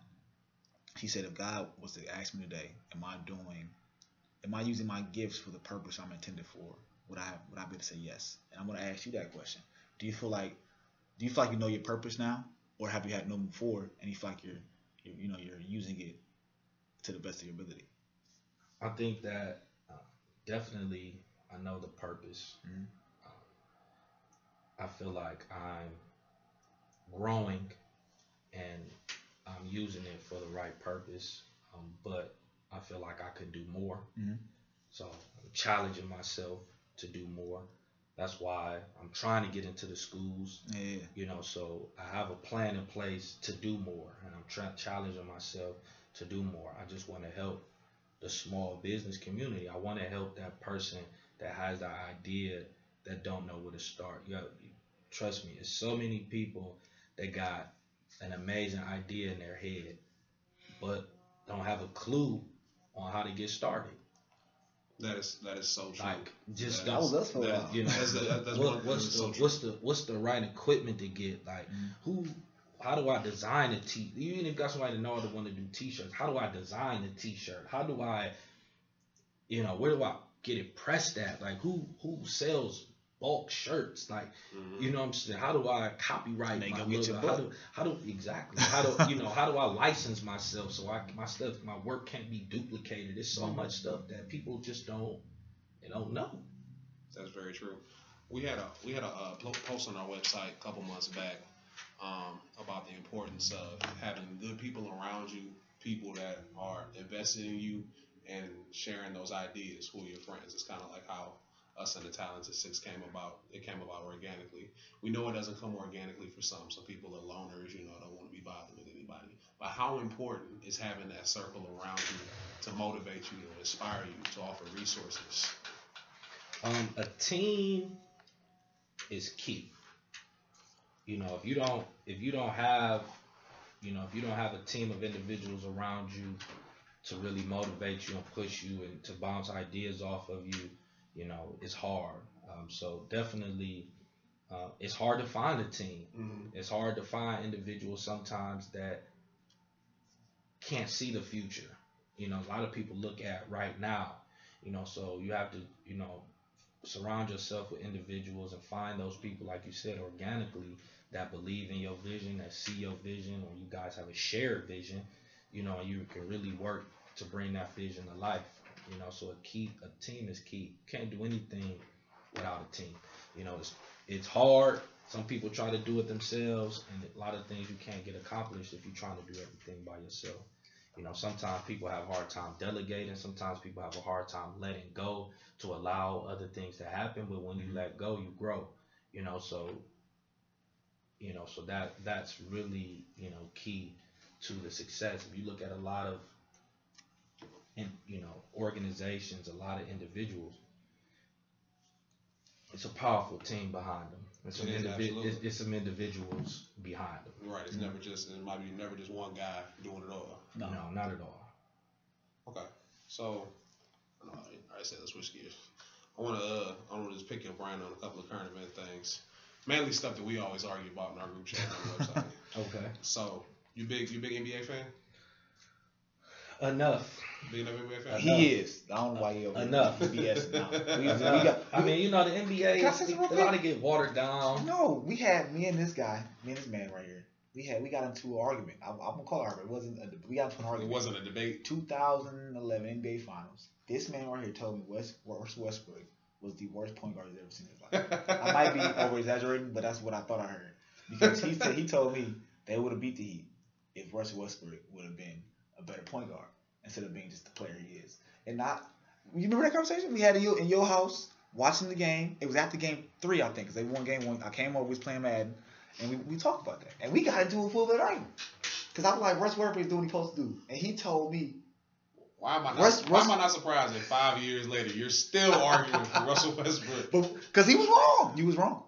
She said, "If God was to ask me today, am I doing, am I using my gifts for the purpose I'm intended for? Would I would I be able to say yes?" And I'm going to ask you that question. Do you feel like, do you feel like you know your purpose now, or have you had known before, and you feel like you're, you're you know, you're using it to the best of your ability? I think that uh, definitely I know the purpose. Mhm. I feel like I'm growing and I'm using it for the right purpose, um, but I feel like I could do more. Mhm. So I'm challenging myself to do more. That's why I'm trying to get into the schools Yeah. you know so i have a plan in place to do more and i'm trying challenging myself to do more i just want to help the small business community i want to help that person that has the idea that don't know where to start you have, trust me it's so many people that got an amazing idea in their head but don't have a clue on how to get started That is that is so true. like just That That was us for a that- while. you know, that's, that's what, one, what's the so what's the what's the right equipment to get? Like Mhm. who? How do I design a t? Even if you got somebody that know how to want to do t-shirts, how do I design a t-shirt? How do I, you know, where do I get it pressed at? Like who who sells bulk shirts? Like Mhm. you know what I'm saying? How do I copyright my go get your logo? How do how do exactly? How do you know? How do I license myself so I my stuff my work can't be duplicated? There's so Mhm. much stuff that people just don't they don't know. That's very true. We had a we had a uh, po- post on our website a couple months back um, about the importance of having good people around you, people that are invested in you and sharing those ideas who are your friends. It's kind of like how us and the Talented Six came about. It came about organically. We know it doesn't come organically for some. Some people are loners, you know, don't want to be bothered with anybody. But how important is having that circle around you to motivate you, to inspire you, to offer resources? Um, a team is key. You know, if you don't if you don't have you know, if you don't have a team of individuals around you to really motivate you and push you and to bounce ideas off of you, you know, it's hard. Um, so definitely, uh, it's hard to find a team. Mm-hmm. It's hard to find individuals sometimes that can't see the future. You know, a lot of people look at right now. You know, so you have to, you know, surround yourself with individuals and find those people, like you said, organically that believe in your vision, that see your vision, or you guys have a shared vision. You know, and you can really work to bring that vision to life. You know, so a key, a team is key. You can't do anything without a team. You know, it's it's hard. Some people try to do it themselves, and a lot of things you can't get accomplished if you're trying to do everything by yourself. You know, sometimes people have a hard time delegating. Sometimes people have a hard time letting go to allow other things to happen. But when you mm-hmm. let go, you grow. You know, so you know, so that that's really you know key to the success. If you look at a lot of, in, you know, organizations, a lot of individuals, it's a powerful team behind them. It's some, It is, indivi- it's, it's some individuals behind them. Right. It's never just it might be never just one guy doing it all. No. No, not at all. Okay. So I know I, I said let's switch gears. I wanna uh I wanna just pick your brain on a couple of current event things. Mainly stuff that we always argue about in our group chat on the website. Okay. So you big you big NBA fan? Enough. Big enough NBA fan? He is. I don't know why he over here Enough. BS now. We, we Enough. got, I mean, you know, the NBA, Can I say something a lot of get watered down. No, we had me and this guy, me and this man right here. We had we got into an argument. I, I'm gonna call it argument. It wasn't. A, we got into an argument. It wasn't a debate. 2011 NBA Finals. This man right here told me West Russell Westbrook was the worst point guard he's ever seen in his life. I might be over exaggerating, but that's what I thought I heard. Because he said he told me they would have beat the Heat if Russell Westbrook would have been a better point guard instead of being just the player he is. And not, you remember that conversation we had in your, in your house watching the game? It was after game three, I think, because they won game one. I came over, we was playing Madden, and we, we talked about that. And we got into a full bit argument. Because I was like, Russ Westbrook is doing what he's supposed to do. And he told me, Why am I not Russ- why am I not surprised that five years later you're still arguing for Russell Westbrook? because he was wrong. You was wrong.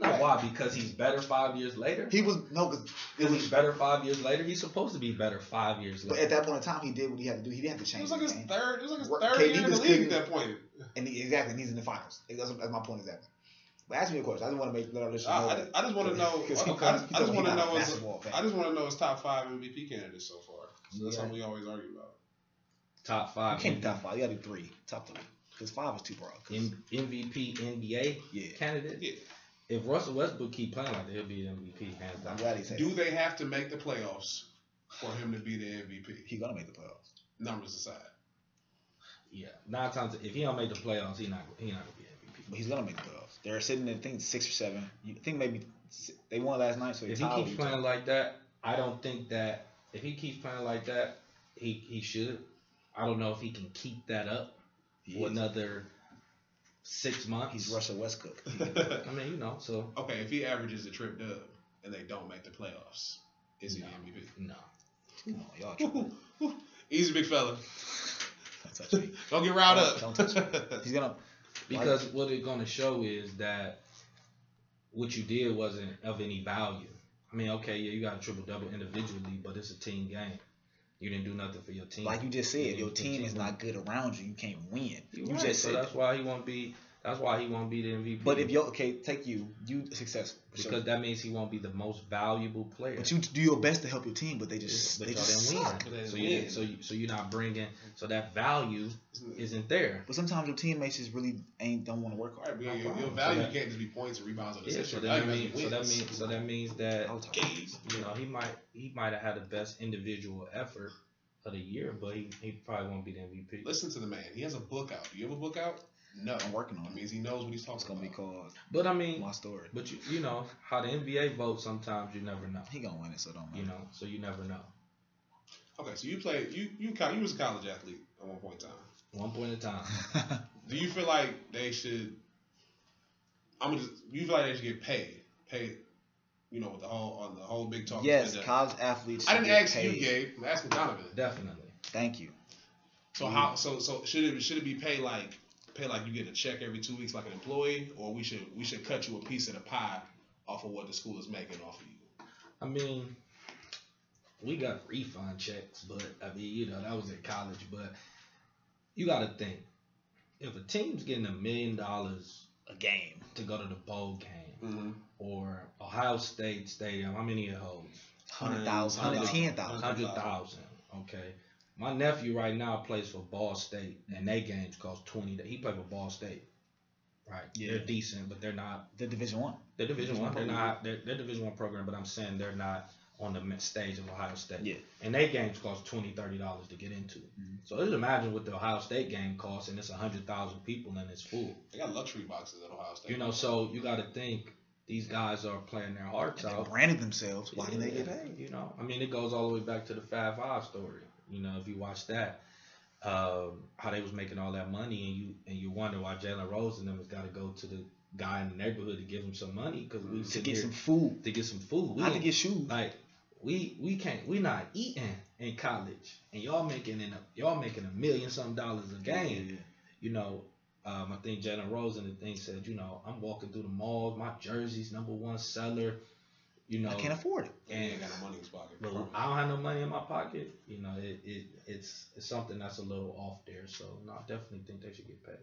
No, why? Because he's better five years later. He was, no, because Is he better five years later? He's supposed to be better five years later. But later. at that point in time, he did what he had to do. He didn't have to change. It was like his game. third. It was like his What- third KD year in the just league at that point. And he, exactly, and he's in the finals. That's, that's my point exactly. But ask me a question. I just want to make let our listeners know. I, I, that. I just want to know. I, Because he I, just- I just want to he's not a know. His. I just want to know his top five MVP candidates so far. So that's Yeah. something we always argue about. Top five. You five can't be top five. You got to do three. Top three. Because five is too broad. M- MVP NBA yeah. candidate. Yeah. If Russell Westbrook keep playing like that, he'll be an MVP hands down. glad he Do they have to make the playoffs for him to be the MVP? He's going to make the playoffs. Numbers aside. Yeah, nine times if he don't make the playoffs, he not he not gonna be MVP. But he's going to make the playoffs. They're sitting at, I think, six or seven. You think maybe they won last night, so If he keeps playing Utah. like that, I don't think that if he keeps playing like that, he he should. I don't know if he can keep that up He for is. another six months. He's Russell Westbrook. I mean, you know, so okay, if he averages a trip dub and they don't make the playoffs, is he No. the MVP? no. Come on, y'all. tripping. Easy, big fella. Don't touch me. Don't get riled up. Don't touch me. He's going to. Because what it's gonna show is that what you did wasn't of any value. I mean, okay, yeah, you got a triple double individually, but it's a team game. You didn't do nothing for your team. Like you just said, Yeah, your team is not good around you. You can't win. You You right, just so said that's why he won't be. That's why he won't be the MVP. But if you okay, take you, you successful. Sure. because that means he won't be the most valuable player. But you do your best to help your team, but they just but they just didn't suck. But they win. So didn't you so you, so you're not bringing. So that value isn't there. But sometimes your teammates just really ain't don't want to work hard. right, but your, your value So that- can't just be points and rebounds and Yeah. assists. So that value means. So that means. So that means that I'll talk about this. you know he might he might have had the best individual effort of the year, but he, he probably won't be the MVP. Listen to the man. He has a book out. Do you have a book out? No. I'm working on That it. means he knows what he's talking It's gonna be called But I mean, my story. but you you know how the NBA votes. Sometimes you never know. He gonna win it, so don't matter. You know, so you never know. Okay, so you played. You you you was a college athlete at one point in time. One point in time. Do you feel like they should? I'm gonna just. You feel like they should get paid? Paid. You know, with the whole on the whole big talk. yes, agenda. college athletes. I didn't get ask paid. you, Gabe. I'm asking Donovan. Definitely. Thank you. So how? So so should it should it be paid like pay like you get a check every two weeks like an employee, or we should we should cut you a piece of the pie off of what the school is making off of you? I mean, we got refund checks, but I mean, you know, that was in college. But you got to think if a team's getting a million dollars A game. to go to the bowl game Mm-hmm. or Ohio State Stadium, how many it holds? Hundred thousand, Hundred hundred ten thousand. Hundred thousand. Okay. My nephew right now plays for Ball State, and they games cost twenty. He played for Ball State. Right. Yeah. They're decent, but they're not. The Division One. They're Division Division One. They're not. They're, they're Division One program, but I'm saying they're not on the stage of Ohio State. Yeah. And they games cost 20 30 dollars to get into. Mhm. So just imagine what the Ohio State game costs, and it's hundred thousand people and it's full. They got luxury boxes at Ohio State. You know, so you got to think these guys are playing their hearts And they out. branded themselves. Why didn't they get Yeah, paid? You know, I mean, it goes all the way back to the Fab Five story. You know, if you watch that, um, how they was making all that money, and you and you wonder why Jalen Rose and them has got to go to the guy in the neighborhood to give him some money because we To get some food. to get some food. We to get shoes. like we we can't we not eating in college, and y'all making in a, y'all making a million some dollars a game. Yeah. You know, Um, I think Jalen Rose and the thing said, you know, I'm walking through the malls, my jersey's number one seller. You know, I can't afford it. And ain't got no money in his pocket. Well, I don't have no money in my pocket. You know, it, it it's it's something that's a little off there. So no, I definitely think they should get paid.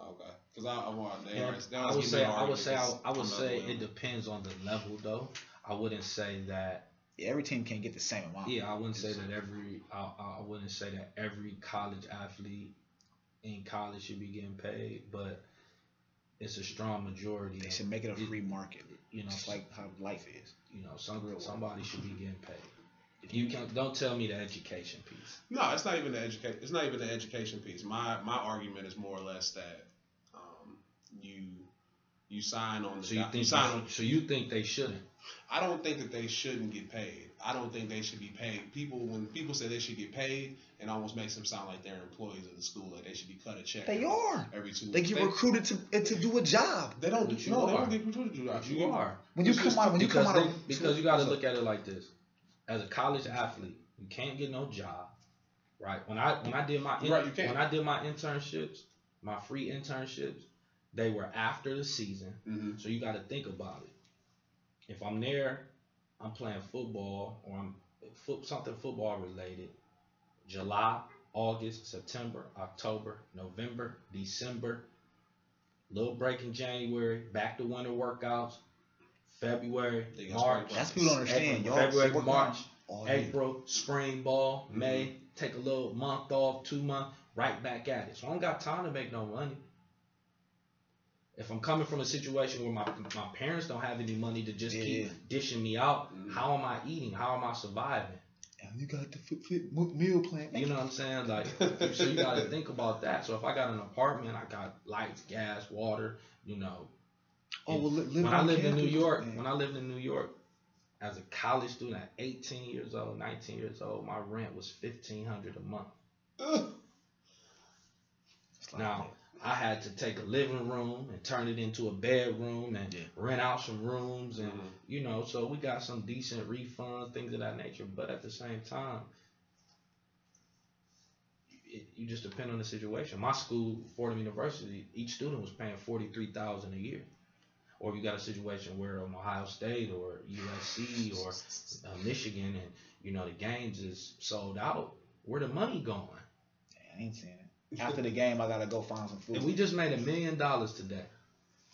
Okay, because I, I want they And always, they I would say I would say I, 'cause I would say it depends on the level though. I wouldn't say that. Yeah, every team can't get the same amount. Yeah, I wouldn't say that every. I, I wouldn't say that every college athlete in college should be getting paid, but it's a strong majority. They should make it a it- free market. You know, It's like how life is. you know, some somebody should be getting paid. If you can, don't tell me the education piece. No, it's not even the education. It's not even the education piece. My my argument is more or less that um, you you sign on the So you think? sign on. so you think they shouldn't? I don't think that they shouldn't get paid. I don't think they should be paid. People when people say they should get paid, it almost makes them sound like they're employees of the school. Like they should be cut a check. They every, are. every two. They weeks. get recruited to to do a job. They don't. But you no, they don't get recruited to do that. But you are. When you It's come just out, when you because come out they- of because you got to so- look at it like this. As a college athlete, you can't get no job, right? When I when I did my in- Right, you when I did my internships, my free internships, they were after the season, Mm-hmm. so you got to think about it. If I'm there, I'm playing football or I'm foot, something football related. July, August, September, October, November, December. Little break in January, back to winter workouts. February, They March, That's what people don't understand. April, Y'all February, March, all year. April, spring ball, Mhm. May, take a little month off, two months, right back at it. So I don't got time to make no money. If I'm coming from a situation where my my parents don't have any money to just Yeah. keep dishing me out, Mhm. how am I eating? How am I surviving? And you got the fit, fit meal plan. You know what I'm saying? Like, so you got to think about that. So if I got an apartment, I got lights, gas, water. You know, Oh, well, li- live when I lived in New York, man. when I lived in New York, as a college student at 18 years old, 19 years old, my rent was 1500 a month. It's like, Now, I had to take a living room and turn it into a bedroom and Yeah. rent out some rooms and Mhm. you know, so we got some decent refunds, things of that nature. But at the same time, it, you just depend on the situation. My school, Fordham University, each student was paying forty three thousand a year. Or if you got a situation where um, Ohio State or USC or uh, Michigan and you know the games is sold out, where the money going? I ain't saying. After the game, I gotta go find some food. And we just made a million dollars today.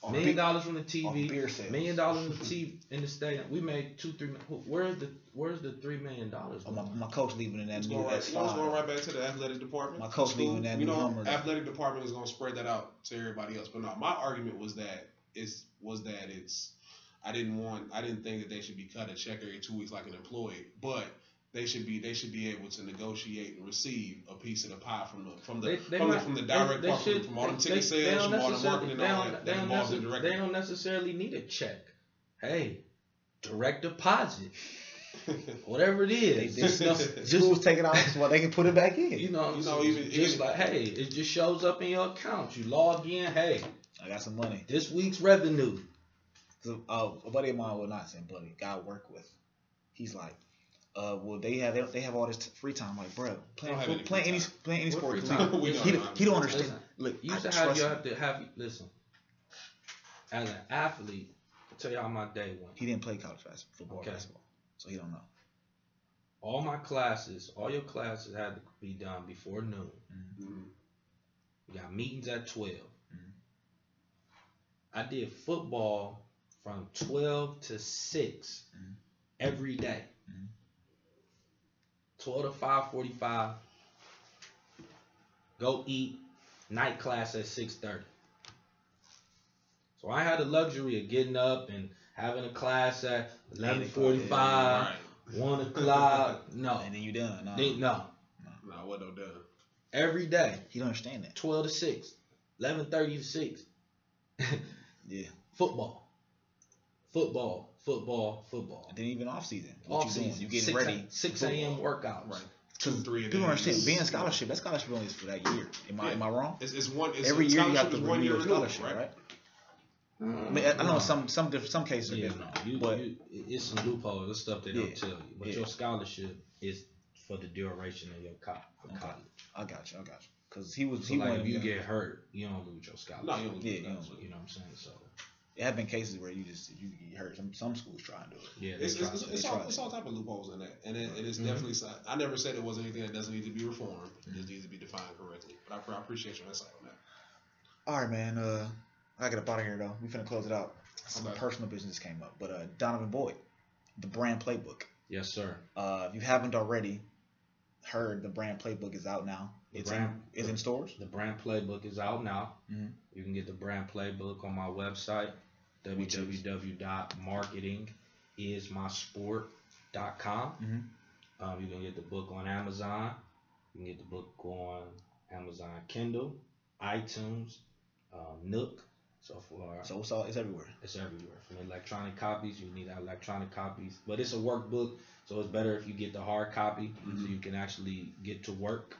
On Million beer- dollars from the on TV. beer sales. Million dollars in the TV in the stadium. We made two, three. Where's the Where's the three million dollars? Oh, my, my coach leaving in that It's new going, right, S you know, it's going right back to the athletic department. My coach School, leaving that you new know, Hummer, athletic department is going to spread that out to everybody else. But no, my argument was that is was that it's I didn't want I didn't think that they should be cut a check every two weeks like an employee, but they should be they should be able to negotiate and receive a piece of the pie from the from the They, they from, the, might- from the direct they part, from- should- from all them ticket they sales, don't from all the marketing, they and all don't- that, they don't involves them necess- directly. They don't necessarily need a check. Hey, direct deposit, whatever it is, They, they, Just, just, schools take it out so they can put it back in. you know, You know, so even- just even- like hey, it just shows up in your account. You log in. Hey, I got some money. this week's revenue. So, uh, a buddy of mine, well, not saying buddy, guy I work with, he's like, uh, well, they have they have all this t- free time. Like, bro, playing Don't have fo- any playing any time. playing any What sport. free he- time? We He, don't he, have he don't understand. Listen, Look, You I to have trust you him. have to have listen. As an athlete, I'll tell you how my day went. He didn't play college bas- football, Okay. basketball, so he don't know. All my classes, all your classes had to be done before noon. Mhm. We got meetings at 12. Mhm. I did football from 12 to 6 Mhm. every day. Mhm. 12 to 5:45. Go eat. Night class at 6:30. So I had the luxury of getting up and having a class at 11:45, Right. 1 o'clock. No, And then you done. Nah, They- no. Nah, what no done. Every day, he don't understand that. 12 to 6, 11:30 to 6. Yeah. Football. Football, football, football. And then even off season, what Off you doing? season, You getting 6 ready? 6 a.m. football. workouts. Right. Two, three. a People don't day. understand. Being scholarship, that scholarship only is for that year. Am I Yeah. am I wrong? It's, it's one. It's Every year you have scholarship to is one renew year your renewal, scholarship, right? I, Mm, mean, I I know no. some some diff- some cases are Yeah, different, no. You, but you, it's some loopholes. It's stuff they Yeah, don't tell you. But yeah. your scholarship is for the duration of your co- Okay. college. I got you. I got you. Cause he was So he like if you get hurt, you don't lose your scholarship. No, you don't Yeah, lose you don't You know what I'm saying? So There have been cases where you just you get hurt. Some some schools try and do it. yeah, they It's, try it's, it's, all, it's all type of loopholes in that, and it, it is Mhm. definitely. I never said it wasn't anything that doesn't need to be reformed. It just needs to be defined correctly. But I, I appreciate your insight on that. All right, man. Uh, I gotta get up out of here though. We finna close it out. Some Okay. personal business came up, but uh, Donovan Boyd, the brand playbook. yes, sir. Uh, if you haven't already heard, the brand playbook is out now. The It's brand- in, it's in stores. The brand playbook is out now. Mhm. You can get the brand playbook on my website, Which is? www.marketingismysport.com. Mhm. Um, you can get the book on Amazon. You can get the book on Amazon Kindle, iTunes, um, Nook. So for So it's all it's everywhere. it's everywhere. From electronic copies, you need electronic copies, but it's a workbook, so it's better if you get the hard copy so Mhm. you can actually get to work.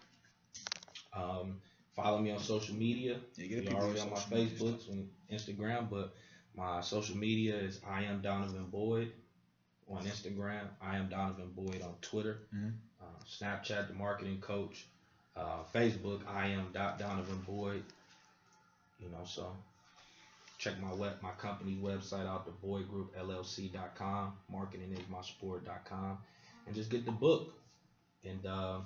Um, follow me on social media. Yeah, get You're already on my Facebook and Instagram, but my social media is I am Donovan Boyd on Instagram. I am Donovan Boyd on Twitter. Mhm. Uh, Snapchat, the marketing coach. Uh, Facebook, I am dot Donovan Boyd. You know, so check my web, my company website out, the Boyd Group LLC.com, Marketing is my marketingismysport.com, and just get the book. And uh,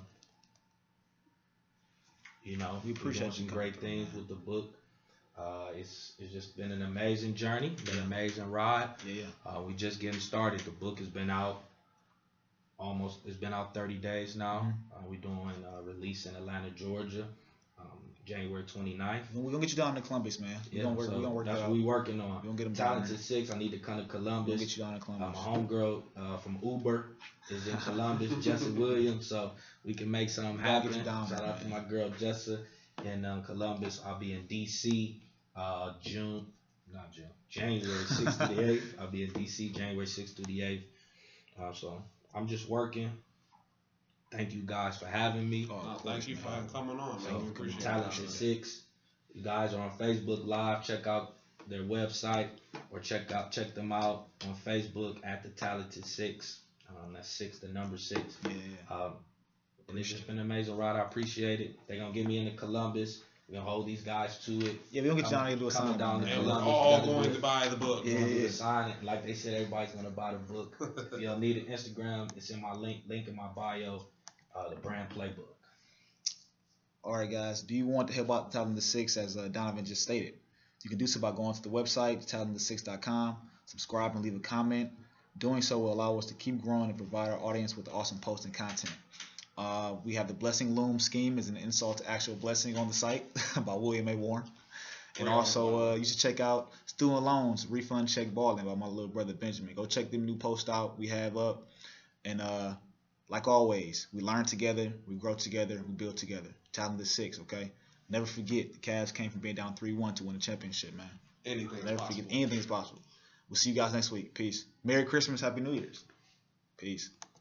you know, We appreciate doing some great things with the book. Uh, it's it's just been an amazing journey, been an amazing ride. Yeah. Uh, we just getting started. The book has been out almost. It's been out 30 days now. Mhm. Uh, we're doing uh, release in Atlanta, Georgia, um, January 29th. We're gonna get you down to Columbus, man. We're Yeah, gonna work. so we're gonna work that's that what we working on. We're gonna get them down Talented there. Six. I need to come to Columbus. get you down to Uh, Columbus. my homegirl uh, from Uber is in Columbus, Jessa Williams, so we can make something happen. Shout out to my girl Jessa in um, Columbus. I'll be in DC uh, June, not June, January 6th to the 8th. I'll be in DC January 6th to the 8th. Uh, so I'm just working. Thank you guys for having me. Oh, No, thank course, you for man. coming on, So, man. We appreciate it. Talented Six. You guys are on Facebook Live. Check out their website or check out check them out on Facebook at the Talented Six. Um, that's six, the number six. Yeah, yeah. Um, and it's just been an amazing ride. I appreciate it. They're gonna get me into Columbus. We're gonna hold these guys to it. Yeah, we're gonna get you down here to do a Coming sign down man. to And we're all gotta going to buy the book. Yeah, We're gonna yeah. sign it. Like they said, everybody's gonna buy the book. if you don't need an Instagram, it's in my link link in my bio. Uh, the brand playbook. All right, guys. Do you want to help out Talented Six, as uh, Donovan just stated? You can do so by going to the website, talentthe6.com, subscribe and leave a comment. Doing so will allow us to keep growing and provide our audience with awesome posts and content. Uh, we have the Blessing Loom scheme as an insult to actual blessing on the site by William A. Warren. And also, uh, you should check out Student Loans Refund Check Balling by my little brother Benjamin. Go check them new post out we have up. And uh, like always, we learn together, we grow together, we build together. Talented Six, okay? Never forget the Cavs came from being down 3 1 to win a championship, man. Anything Never possible. forget anything is possible. We'll see you guys next week. Peace. Merry Christmas, Happy New Year's. Peace.